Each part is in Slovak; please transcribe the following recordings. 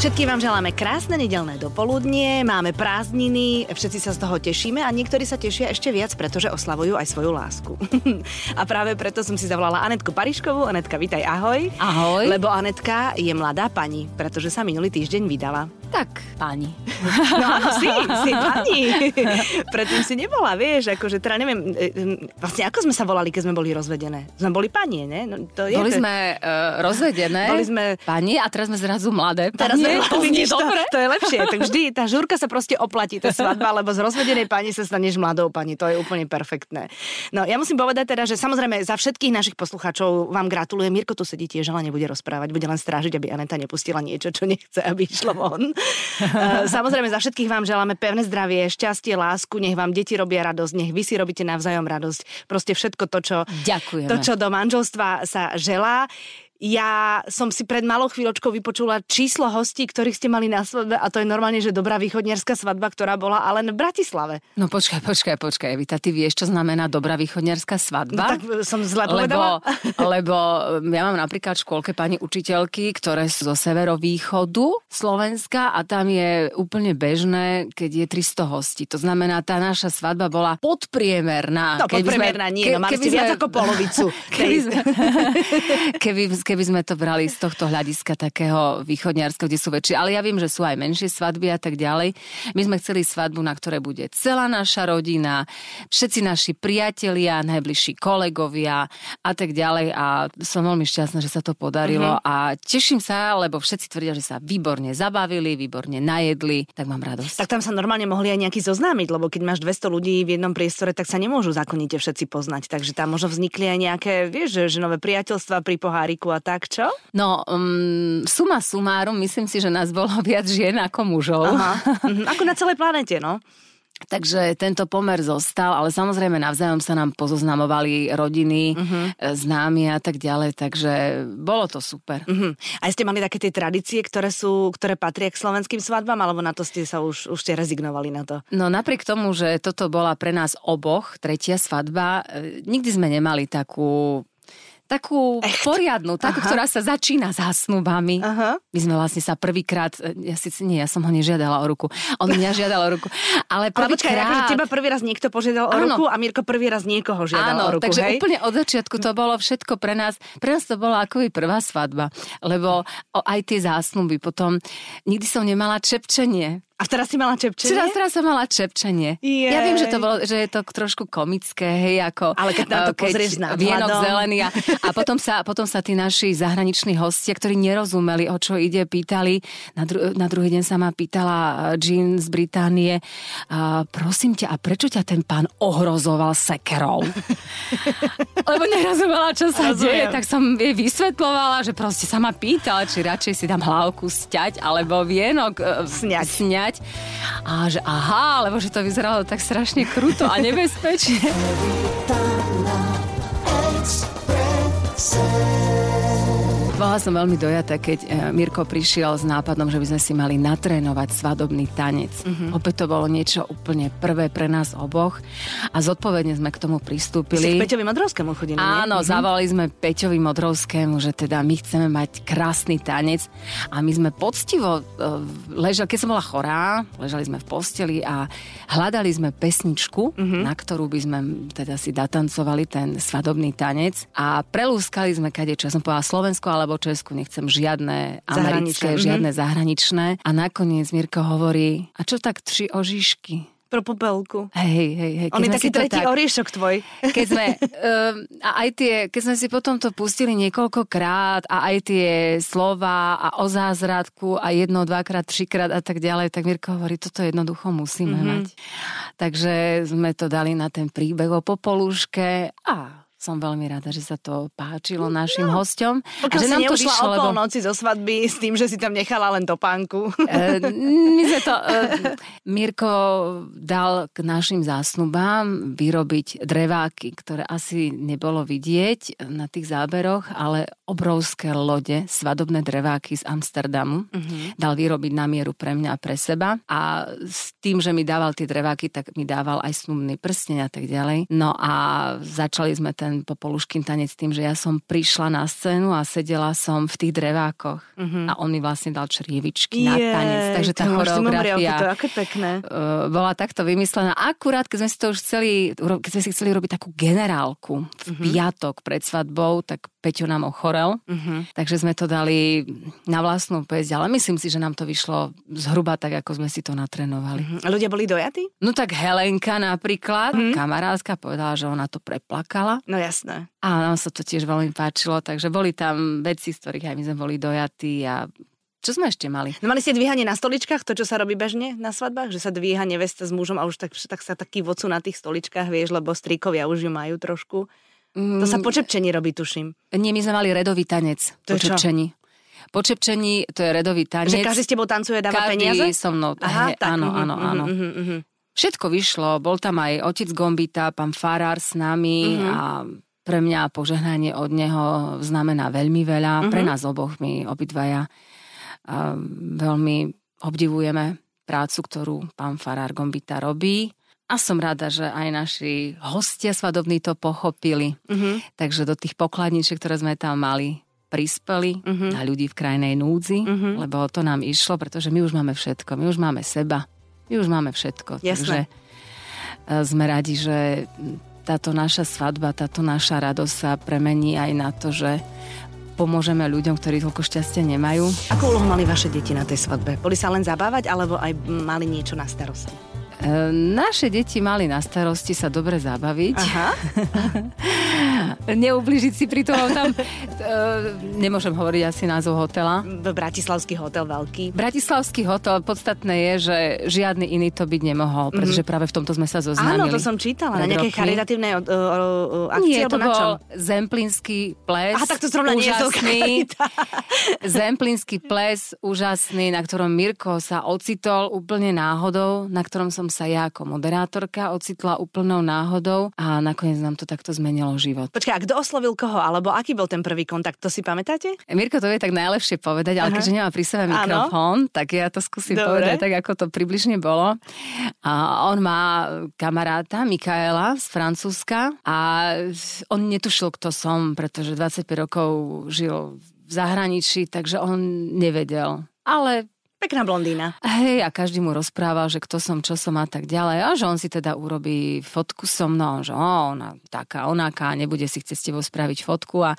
Všetkým vám želáme krásne nedelné dopoludnie, máme prázdniny, všetci sa z toho tešíme a niektorí sa tešia ešte viac, pretože oslavujú aj svoju lásku. a práve preto som si zavolala Anetku Pariškovú. Anetka, vítaj, ahoj. Ahoj. Lebo Anetka je mladá pani, pretože sa minulý týždeň vydala. Tak, pani. No si, si pani. Predtým si nebola, vieš, akože teda neviem, e, e, vlastne ako sme sa volali, keď sme boli rozvedené? Sme boli panie, ne? No, to je, boli to... sme uh, rozvedené, boli sme... pani a teraz sme zrazu mladé. Teraz sme, to, vidíš, to, to, je lepšie. Tak vždy tá žurka sa proste oplatí, tá svadba, lebo z rozvedenej pani sa staneš mladou pani. To je úplne perfektné. No ja musím povedať teda, že samozrejme za všetkých našich poslucháčov vám gratulujem. Mirko tu sedí tiež, ale nebude rozprávať, bude len strážiť, aby Aneta nepustila niečo, čo nechce, aby išlo von. Samozrejme, za všetkých vám želáme pevné zdravie, šťastie, lásku, nech vám deti robia radosť, nech vy si robíte navzájom radosť. Proste všetko to, čo, Ďakujeme. to, čo do manželstva sa želá. Ja som si pred malou chvíľočkou vypočula číslo hostí, ktorých ste mali na svadbe a to je normálne, že dobrá východniarská svadba, ktorá bola ale v Bratislave. No počkaj, počkaj, počkaj, Evita, ty vieš, čo znamená dobrá východniarská svadba? No, tak som zle povedala. Lebo, lebo ja mám napríklad v škôlke pani učiteľky, ktoré sú zo severovýchodu Slovenska a tam je úplne bežné, keď je 300 hostí. To znamená, tá naša svadba bola podpriemerná. No, podpriemerná nie, no mali ste viac ako polovicu. Keby sme, keby keby sme to brali z tohto hľadiska takého východniarského, kde sú väčšie. Ale ja viem, že sú aj menšie svadby a tak ďalej. My sme chceli svadbu, na ktorej bude celá naša rodina, všetci naši priatelia, najbližší kolegovia a tak ďalej. A som veľmi šťastná, že sa to podarilo. Uh-huh. A teším sa, lebo všetci tvrdia, že sa výborne zabavili, výborne najedli, tak mám radosť. Tak tam sa normálne mohli aj nejaký zoznámiť, lebo keď máš 200 ľudí v jednom priestore, tak sa nemôžu zákonite všetci poznať. Takže tam možno vznikli aj nejaké, vieš, že nové priateľstva pri poháriku a tak, čo? No, um, suma sumárum, myslím si, že nás bolo viac žien ako mužov. Aha. Mhm. ako na celej planete, no. Takže tento pomer zostal, ale samozrejme navzájom sa nám pozoznamovali rodiny, uh-huh. známi a tak ďalej, takže bolo to super. Uh-huh. A ste mali také tie tradície, ktoré, sú, ktoré patria k slovenským svadbám, alebo na to ste sa už, už ste rezignovali na to? No napriek tomu, že toto bola pre nás oboch tretia svadba, e, nikdy sme nemali takú takú Echt? poriadnu, takú, Aha. ktorá sa začína s hasnubami. Aha. My sme vlastne sa prvýkrát, ja si nie, ja som ho nežiadala o ruku. On mňa žiadal o ruku. Ale prvýkrát... Ale počkaj, teba prvý raz niekto požiadal o áno. ruku a Mirko prvý raz niekoho žiadal áno, o ruku, takže hej? úplne od začiatku to bolo všetko pre nás, pre nás to bola akoby prvá svadba, lebo aj tie zásnuby potom, nikdy som nemala čepčenie. A teraz si mala čepčenie? Teraz, teraz som mala čepčenie. Jej. Ja viem, že to, bolo, že je to trošku komické, hej, ako... Ale keď na to keď pozrieš na Vienok zelený a, a potom, sa, potom sa tí naši zahraniční hostia, ktorí nerozumeli, o čo ide, pýtali. Na, dru- na druhý deň sa ma pýtala eh, Jean z Británie, a, prosím ťa, a prečo ťa ten pán ohrozoval sekerou? Lebo nerozumela, čo sa Rozumiem. deje, tak som jej vysvetlovala, že proste sa ma pýtala, či radšej si dám hlavku sťať, alebo vienok eh, sňať. sňať smiať. A že aha, lebo že to vyzeralo tak strašne kruto a nebezpečne. Bola som veľmi dojatá, keď e, Mirko prišiel s nápadom, že by sme si mali natrénovať svadobný tanec. Mm-hmm. Opäť to bolo niečo úplne prvé pre nás oboch a zodpovedne sme k tomu pristúpili. Si k Peťovi Modrovskému chodili, Áno, mm-hmm. zavolali sme Peťovi Modrovskému, že teda my chceme mať krásny tanec a my sme poctivo uh, ležali, keď som bola chorá, ležali sme v posteli a hľadali sme pesničku, mm-hmm. na ktorú by sme teda si datancovali ten svadobný tanec a prelúskali sme kadečo. Ja som povedala Slovensko, ale alebo Česku, nechcem žiadne americké, mm-hmm. žiadne zahraničné. A nakoniec Mirko hovorí, a čo tak tři ožišky? pro popelku. Hej, hej, hej. On je taký tretí tak, oriešok tvoj. Keď sme, um, a aj tie, keď sme si potom to pustili niekoľkokrát a aj tie slova a o zázratku a jedno, dvakrát, trikrát a tak ďalej, tak Mirko hovorí, toto jednoducho musíme mm-hmm. mať. Takže sme to dali na ten príbeh o popoluške a som veľmi rada, že sa to páčilo našim no. hosťom. a že nám to vyšlo, o lebo... noci zo svadby s tým, že si tam nechala len topánku. E, my sme to... E, Mirko dal k našim zásnubám vyrobiť dreváky, ktoré asi nebolo vidieť na tých záberoch, ale obrovské lode, svadobné dreváky z Amsterdamu. Uh-huh. Dal vyrobiť na mieru pre mňa a pre seba. A s tým, že mi dával tie dreváky, tak mi dával aj snubný prsteň a tak ďalej. No a začali sme teraz ten popoluškin tanec tým, že ja som prišla na scénu a sedela som v tých drevákoch uh-huh. a on mi vlastne dal črievičky yeah, na tanec. Takže tá choreografia to, aké pekné. Uh, bola takto vymyslená. Akurát, keď sme si to už chceli, keď sme si chceli robiť takú generálku v uh-huh. piatok pred svadbou, tak Peťo nám ochorel, uh-huh. takže sme to dali na vlastnú pesť, ale myslím si, že nám to vyšlo zhruba tak, ako sme si to natrenovali. Uh-huh. A ľudia boli dojatí? No tak Helenka napríklad, uh-huh. kamarátka, povedala, že ona to preplakala. No jasné. A nám sa to tiež veľmi páčilo, takže boli tam veci, z ktorých aj my sme boli dojatí a čo sme ešte mali? No mali ste dvíhanie na stoličkách, to, čo sa robí bežne na svadbách, že sa dvíha nevesta s mužom a už tak, tak sa taký vocu na tých stoličkách, vieš, lebo stríkovia už ju majú trošku. Mm. To sa po čepčení robí, tuším. Nie, my sme mali redový tanec to po čepčení. Po čepčení to je redový tanec. Že každý s tebou tancuje, dáva každý peniaze? so mnou. Aha, he, tak, áno, uh-huh, áno, áno. Uh-huh, uh-huh. Všetko vyšlo, bol tam aj otec Gombita, pán Farár s nami uh-huh. a pre mňa požehnanie od neho znamená veľmi veľa. Uh-huh. Pre nás oboch, my obidvaja veľmi obdivujeme prácu, ktorú pán Farár Gombita robí. A som rada, že aj naši hostia svadobní to pochopili. Uh-huh. Takže do tých pokladničiek, ktoré sme tam mali, prispeli uh-huh. na ľudí v krajnej núdzi, uh-huh. lebo to nám išlo, pretože my už máme všetko. My už máme seba. My už máme všetko. Jasné. Takže e, sme radi, že táto naša svadba, táto naša radosť sa premení aj na to, že pomôžeme ľuďom, ktorí toľko šťastia nemajú. Ako úlohu mali vaše deti na tej svadbe? Boli sa len zabávať, alebo aj mali niečo na starosti? E, naše deti mali na starosti sa dobre zabaviť. Aha. Neubližiť si pri tom tam. E, nemôžem hovoriť asi názov hotela. Bratislavský hotel veľký. Bratislavský hotel. Podstatné je, že žiadny iný to byť nemohol, mhm. pretože práve v tomto sme sa zoznámili. Áno, to som čítala. Na nejakej charitatívnej uh, uh, akcii? Nie, to bol Zemplínsky ples. Aha, tak to zrovna úžasný. Zemplínsky ples, úžasný, na ktorom Mirko sa ocitol úplne náhodou, na ktorom som sa ja ako moderátorka ocitla úplnou náhodou a nakoniec nám to takto zmenilo život. Počkaj, a kto oslovil koho? Alebo aký bol ten prvý kontakt? To si pamätáte? Mirko to vie tak najlepšie povedať, ale Aha. keďže nemá pri sebe mikrofón, tak ja to skúsim Dobre. povedať tak, ako to približne bolo. A on má kamaráta Mikaela z Francúzska a on netušil, kto som, pretože 25 rokov žil v zahraničí, takže on nevedel. Ale Pekná blondína. Hej, a každý mu rozprával, že kto som, čo som a tak ďalej. A že on si teda urobí fotku so mnou, že ó, ona taká, onaká, nebude si chcieť s tebou spraviť fotku. A,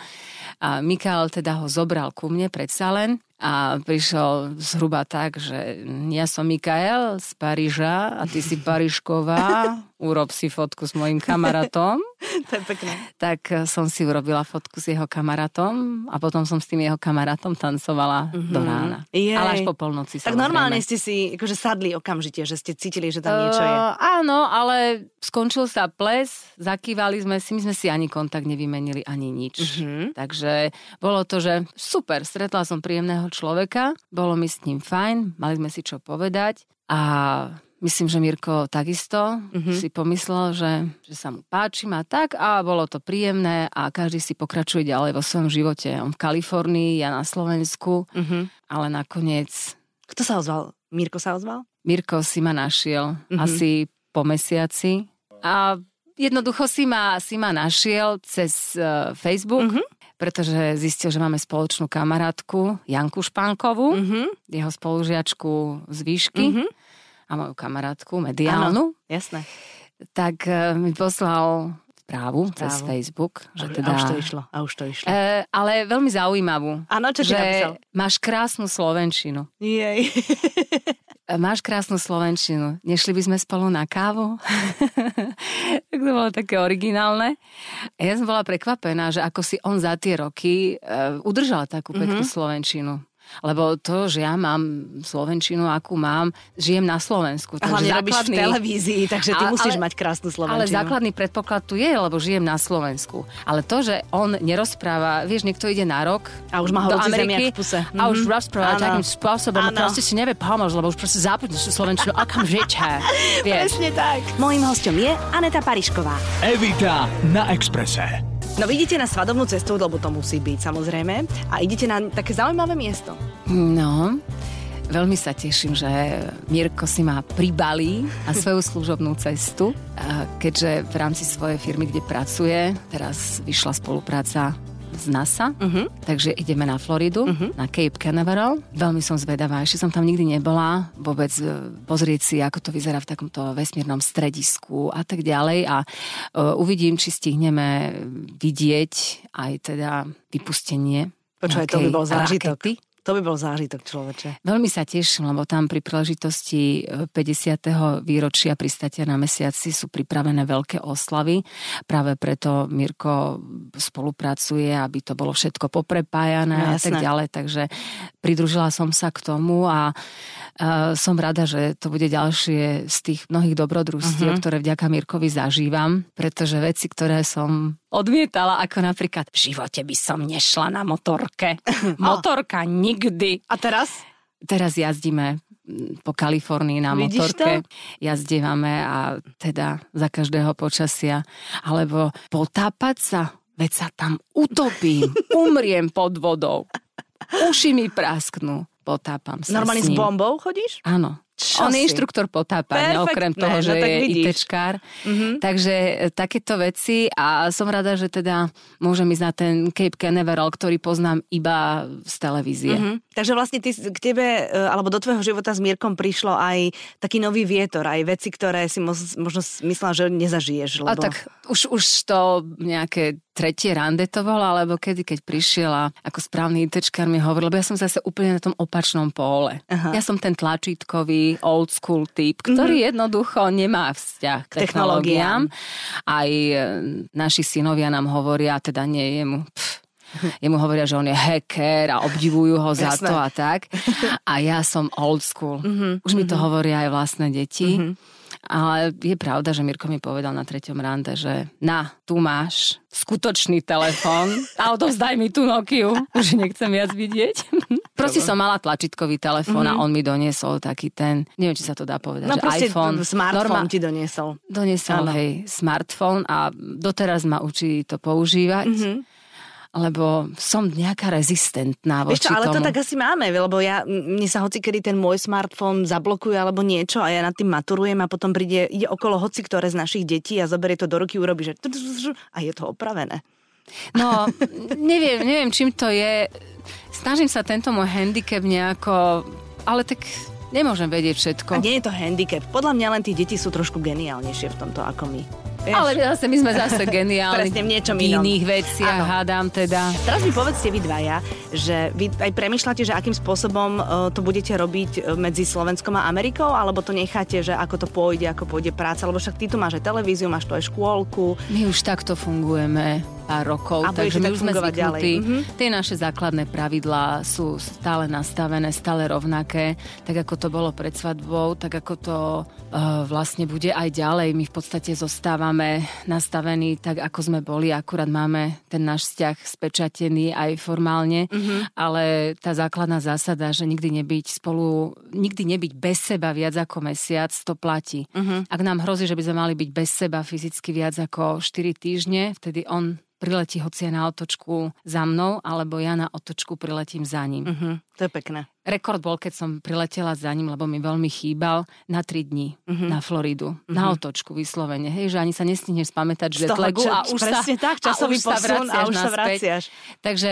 a Mikael teda ho zobral ku mne predsa len a prišiel zhruba tak, že ja som Mikael z Paríža a ty si Parížková, urob si fotku s mojim kamarátom. to je pekné. Tak som si urobila fotku s jeho kamarátom a potom som s tým jeho kamarátom tancovala mm-hmm. do rána. Jej. Ale až po polnoci. Tak normálne ste si akože sadli okamžite, že ste cítili, že tam niečo je. Uh, áno, ale skončil sa ples, zakývali sme si, my sme si ani kontakt nevymenili, ani nič. Mm-hmm. Takže bolo to, že super, stretla som príjemného človeka, bolo mi s ním fajn, mali sme si čo povedať a myslím, že Mirko takisto mm-hmm. si pomyslel, že, že sa mu páči ma tak a bolo to príjemné a každý si pokračuje ďalej vo svojom živote. On v Kalifornii, ja na Slovensku, mm-hmm. ale nakoniec... Kto sa ozval? Mirko sa ozval? Mirko si ma našiel mm-hmm. asi po mesiaci a jednoducho si ma, si ma našiel cez uh, Facebook. Mm-hmm pretože zistil, že máme spoločnú kamarátku Janku Špánkovú, mm-hmm. jeho spolužiačku z výšky mm-hmm. a moju kamarátku mediálnu. Áno, jasné. Tak uh, mi poslal správu, správu cez Facebook. Že teda, a už to išlo. A už to išlo. Uh, ale veľmi zaujímavú. Áno, čo ti napísal? máš krásnu Slovenčinu. Jej. máš krásnu Slovenčinu, nešli by sme spolu na kávu? tak to bolo také originálne. A ja som bola prekvapená, že ako si on za tie roky uh, udržal takú peknú mm-hmm. Slovenčinu. Lebo to, že ja mám Slovenčinu, akú mám, žijem na Slovensku. A hlavne robíš v televízii, takže ty ale, musíš mať krásnu Slovenčinu. Ale základný predpoklad tu je, lebo žijem na Slovensku. Ale to, že on nerozpráva, vieš, niekto ide na rok a už má do Ameriky v puse. a už mhm. rozpráva ano. takým spôsobom, ano. proste si nevie pomôcť, lebo už proste zapnúť Slovenčinu okamžite. Presne tak. Mojím hostom je Aneta Parišková. Evita na Exprese. No vidíte na svadobnú cestu, lebo to musí byť samozrejme. A idete na také zaujímavé miesto. No, Veľmi sa teším, že Mirko si má pribalí a svoju služobnú cestu, keďže v rámci svojej firmy, kde pracuje, teraz vyšla spolupráca z NASA, uh-huh. takže ideme na Floridu, uh-huh. na Cape Canaveral. Veľmi som zvedavá, ešte som tam nikdy nebola, vôbec e, pozrieť si, ako to vyzerá v takomto vesmírnom stredisku a tak ďalej a uh, uvidím, či stihneme vidieť aj teda vypustenie Počúvaj, to by bol zážitok. Rakety. To by bol zážitok človeče. Veľmi sa teším, lebo tam pri príležitosti 50. E, výročia pristatia na mesiaci sú pripravené veľké oslavy. Práve preto Mirko spolupracuje, aby to bolo všetko poprepájané no, a tak ďalej. Takže pridružila som sa k tomu a som rada, že to bude ďalšie z tých mnohých dobrodružstiev, uh-huh. ktoré vďaka Mirkovi zažívam, pretože veci, ktoré som odmietala, ako napríklad v živote by som nešla na motorke. Motorka nikdy. A teraz? Teraz jazdíme po Kalifornii na Vidíš motorke. To? Jazdívame a teda za každého počasia. Alebo potápať sa, veď sa tam utopím, umriem pod vodou. Uši mi prasknú potápam sa Normálne s, s bombou chodíš? Áno. Čo On si? je inštruktor potápania, okrem toho, no, že tak je ITčkár. Mm-hmm. Takže e, takéto veci a som rada, že teda môžem ísť na ten Cape Canaveral, ktorý poznám iba z televízie. Mm-hmm. Takže vlastne ty, k tebe, e, alebo do tvojho života s Mírkom prišlo aj taký nový vietor, aj veci, ktoré si možno myslela, že nezažiješ. Lebo... A tak už, už to nejaké tretie rande to bolo, alebo kedy, keď prišiel a ako správny ITčkár mi hovoril, lebo ja som zase úplne na tom opačnom pole. Aha. Ja som ten tlačítkový old school typ, ktorý mm-hmm. jednoducho nemá vzťah k technológiám. Aj e, naši synovia nám hovoria, teda nie jemu, pff, jemu hovoria, že on je hacker a obdivujú ho za to a tak. A ja som old school. Mm-hmm. Už mi to mm-hmm. hovoria aj vlastné deti. Mm-hmm. Ale je pravda, že Mirko mi povedal na treťom rande, že na, tu máš skutočný telefón a odovzdaj mi tú Nokiu. Už nechcem viac vidieť. Proste som mala tlačítkový telefón mm-hmm. a on mi doniesol taký ten, neviem, či sa to dá povedať, no, že iPhone. smartfón norma, ti doniesol. Doniesol, ano. hej, smartfón a doteraz ma učí to používať. Mm-hmm lebo som nejaká rezistentná voči čo, ale tomu. to tak asi máme, lebo ja, mne sa hoci kedy ten môj smartfón zablokuje alebo niečo a ja nad tým maturujem a potom príde, ide okolo hoci ktoré z našich detí a zoberie to do ruky, urobí, že a je to opravené. No, neviem, neviem, čím to je. Snažím sa tento môj handicap nejako, ale tak nemôžem vedieť všetko. A nie je to handicap. Podľa mňa len tí deti sú trošku geniálnejšie v tomto ako my. Ale zase my sme zase geniálni. Presne v niečom inom. iných veciach, ano. hádam teda. Teraz mi povedzte vy dvaja, že vy aj premyšľate, že akým spôsobom uh, to budete robiť e, medzi Slovenskom a Amerikou, alebo to necháte, že ako to pôjde, ako pôjde práca, lebo však ty tu máš aj televíziu, máš tu aj škôlku. My už takto fungujeme pár rokov, a takže my už sme zvyknutí. Mm-hmm. Tie naše základné pravidlá sú stále nastavené, stále rovnaké, tak ako to bolo pred svadbou, tak ako to uh, vlastne bude aj ďalej. My v podstate zostávame nastavení tak, ako sme boli, akurát máme ten náš vzťah spečatený aj formálne, mm-hmm. ale tá základná zásada, že nikdy nebyť spolu, nikdy nebyť bez seba viac ako mesiac, to platí. Mm-hmm. Ak nám hrozí, že by sme mali byť bez seba fyzicky viac ako 4 týždne, vtedy on priletí hoci na otočku za mnou, alebo ja na otočku priletím za ním. Uh-huh, to je pekné. Rekord bol, keď som priletela za ním, lebo mi veľmi chýbal, na tri dní uh-huh. na Floridu. Uh-huh. Na otočku vyslovene. Hej, že ani sa nestineš spamätať že letlegu a už sa, tak, časový a už sa vraciaš a už sa vraciaš. Takže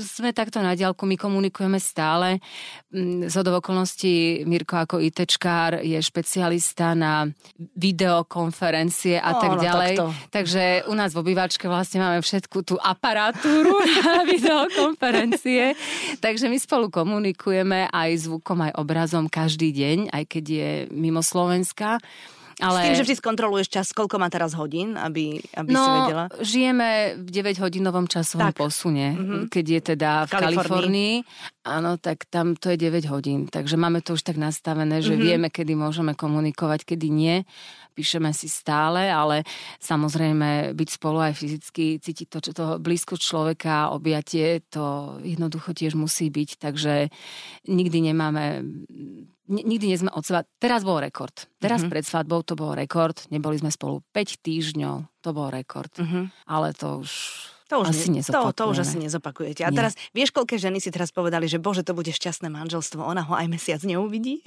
sme takto na diálku, my komunikujeme stále. Mm, z okolností Mirko ako ITčkár je špecialista na videokonferencie a oh, tak no ďalej. No, Takže u nás v obývačke vlastne máme všetku tú aparatúru na videokonferencie. Takže my spolu komunikujeme aj zvukom, aj obrazom každý deň, aj keď je mimo Slovenska. Ale... S tým, že vždy skontroluješ čas, koľko má teraz hodín, aby, aby no, si vedela? žijeme v 9-hodinovom časovom tak. posune. Mm-hmm. Keď je teda v, v Kalifornii. Kalifornii, áno, tak tam to je 9 hodín. Takže máme to už tak nastavené, že mm-hmm. vieme, kedy môžeme komunikovať, kedy nie. Píšeme si stále, ale samozrejme byť spolu aj fyzicky, cítiť to, čo to blízko človeka, objatie, to jednoducho tiež musí byť. Takže nikdy nemáme nikdy nie sme od seba. Teraz bol rekord. Teraz mm-hmm. pred svadbou to bol rekord. Neboli sme spolu 5 týždňov. To bol rekord. Mm-hmm. Ale to už To už, asi ne, to, to už asi nezopakujete. A Nie. teraz, vieš, koľké ženy si teraz povedali, že bože, to bude šťastné manželstvo, ona ho aj mesiac neuvidí?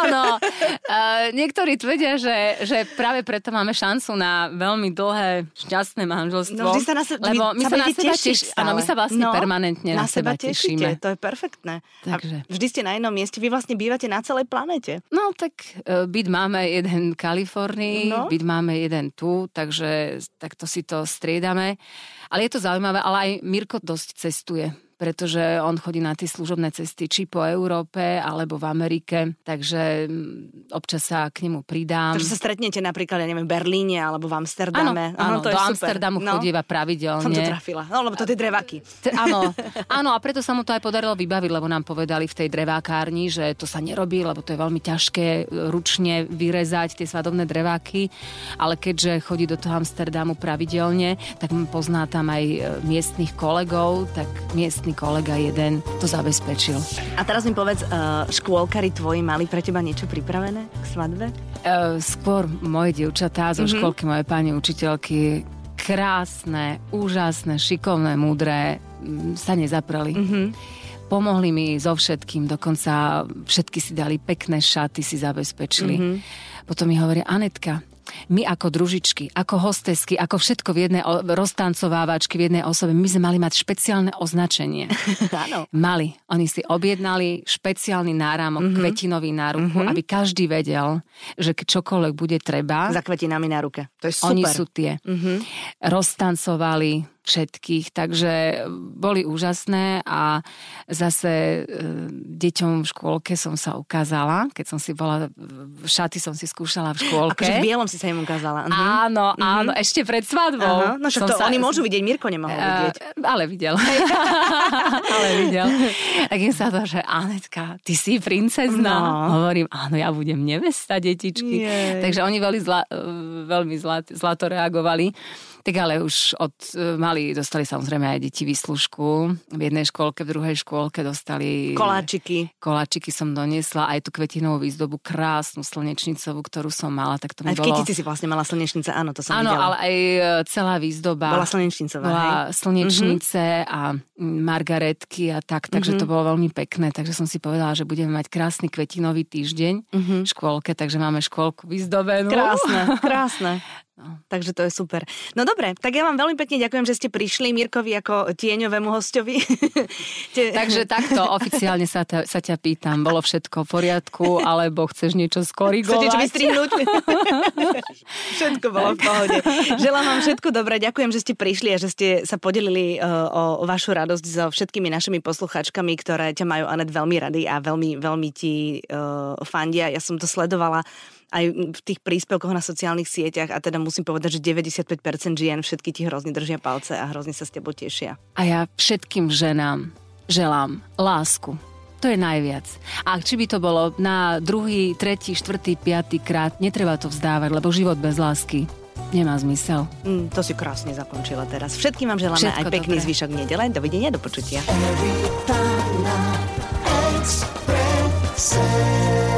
Áno. Uh, niektorí tvrdia, že, že práve preto máme šancu na veľmi dlhé, šťastné manželstvo. No sa na se, lebo my sa na budete seba tešiť teš, áno, my sa vlastne No, permanentne na, seba, tešíte, tešíme. to je perfektné. Takže. A vždy ste na jednom mieste, vy vlastne bývate na celej planete. No tak e, byt máme jeden v Kalifornii, no. byt máme jeden tu, takže takto si to striedame. Ale je to zaujímavé, ale aj Mirko dosť cestuje pretože on chodí na tie služobné cesty či po Európe alebo v Amerike, takže mm, občas sa k nemu pridám. Takže sa stretnete napríklad, ja neviem, v Berlíne alebo v Áno, Amsterdame. áno, to je do super. Amsterdamu no. chodieva pravidelne. Som to trafila. No, lebo to tie drevaky. T- áno, áno, a preto sa mu to aj podarilo vybaviť, lebo nám povedali v tej drevákárni, že to sa nerobí, lebo to je veľmi ťažké e, ručne vyrezať tie svadobné dreváky, ale keďže chodí do toho Amsterdamu pravidelne, tak pozná tam aj e, miestnych kolegov, tak miestny kolega jeden to zabezpečil. A teraz mi povedz, uh, škôlkari tvoji mali pre teba niečo pripravené k svadbe? E, skôr moje dievčatá zo Mhm. školky, moje pani učiteľky, krásne, úžasné, šikovné, múdre, m, sa nezapreli. Mhm. Pomohli mi so všetkým, dokonca všetky si dali pekné šaty, si zabezpečili. Mhm. Potom mi hovorí, Anetka, my ako družičky, ako hostesky, ako všetko v jednej, roztancovávačky v jednej osobe, my sme mali mať špeciálne označenie. Áno. Mali. Oni si objednali špeciálny náramok, Mhm. mm-hmm. kvetinový náruku, mm-hmm. aby každý vedel, že čokoľvek bude treba, Za kvetinami na ruke. To je super. oni sú tie. Mhm. Roztancovali všetkých, takže boli úžasné a zase e, deťom v škôlke som sa ukázala, keď som si bola, šaty som si skúšala v škôlke. Akože v bielom si sa im ukázala. Mhm. Áno, áno, ešte pred svadbou. Aha, no však to oni môžu vidieť, Mirko nemohol vidieť. Uh, ale videl. ale videl. Tak im sa to, že Anetka, ty si princezna. No. Hovorím, áno, ja budem nevesta, detičky. Jej. Takže oni veľmi, zla, eh, veľmi zla, zlato reagovali. Tak ale už od eh, mali, dostali samozrejme aj deti výslužku. V jednej škôlke, v druhej škôlke dostali... Koláčiky. Koláčiky som doniesla, aj tú kvetinovú výzdobu, krásnu slnečnicovú, ktorú som mala, tak to mi Aj v bolo... Si vlastne mala slnečnice, áno, to som Áno, videla. ale aj e, celá výzdoba. Bola slnečnicová, bola hej? slnečnice a mm, margaretky a tak, takže Mhm. to bolo veľmi pekné. Takže som si povedala, že budeme mať krásny kvetinový týždeň Mhm. v škôlke, takže máme škôlku vyzdobenú. Krásne, krásne. No. Takže to je super. No dobre, tak ja vám veľmi pekne ďakujem, že ste prišli Mirkovi ako tieňovému hostovi. Te- Takže takto oficiálne sa, ta, sa ťa pýtam, bolo všetko v poriadku, alebo chceš niečo skorigovať? Chcete čo vystrihnúť? všetko bolo v pohode. Želám vám všetko dobré. Ďakujem, že ste prišli a že ste sa podelili o, o vašu radosť so všetkými našimi posluchačkami, ktoré ťa majú Anet veľmi rady a veľmi, veľmi ti uh, fandia. Ja som to sledovala aj v tých príspevkoch na sociálnych sieťach a teda musím povedať, že 95% žien všetky ti hrozne držia palce a hrozne sa s tebou tešia. A ja všetkým ženám želám lásku. To je najviac. A či by to bolo na druhý, tretí, štvrtý, piatý krát, netreba to vzdávať, lebo život bez lásky nemá zmysel. Mm, to si krásne zakončila teraz. Všetkým vám želáme Všetko aj pekný dobré. zvyšok nedele. Dovidenia, do počutia. Every time I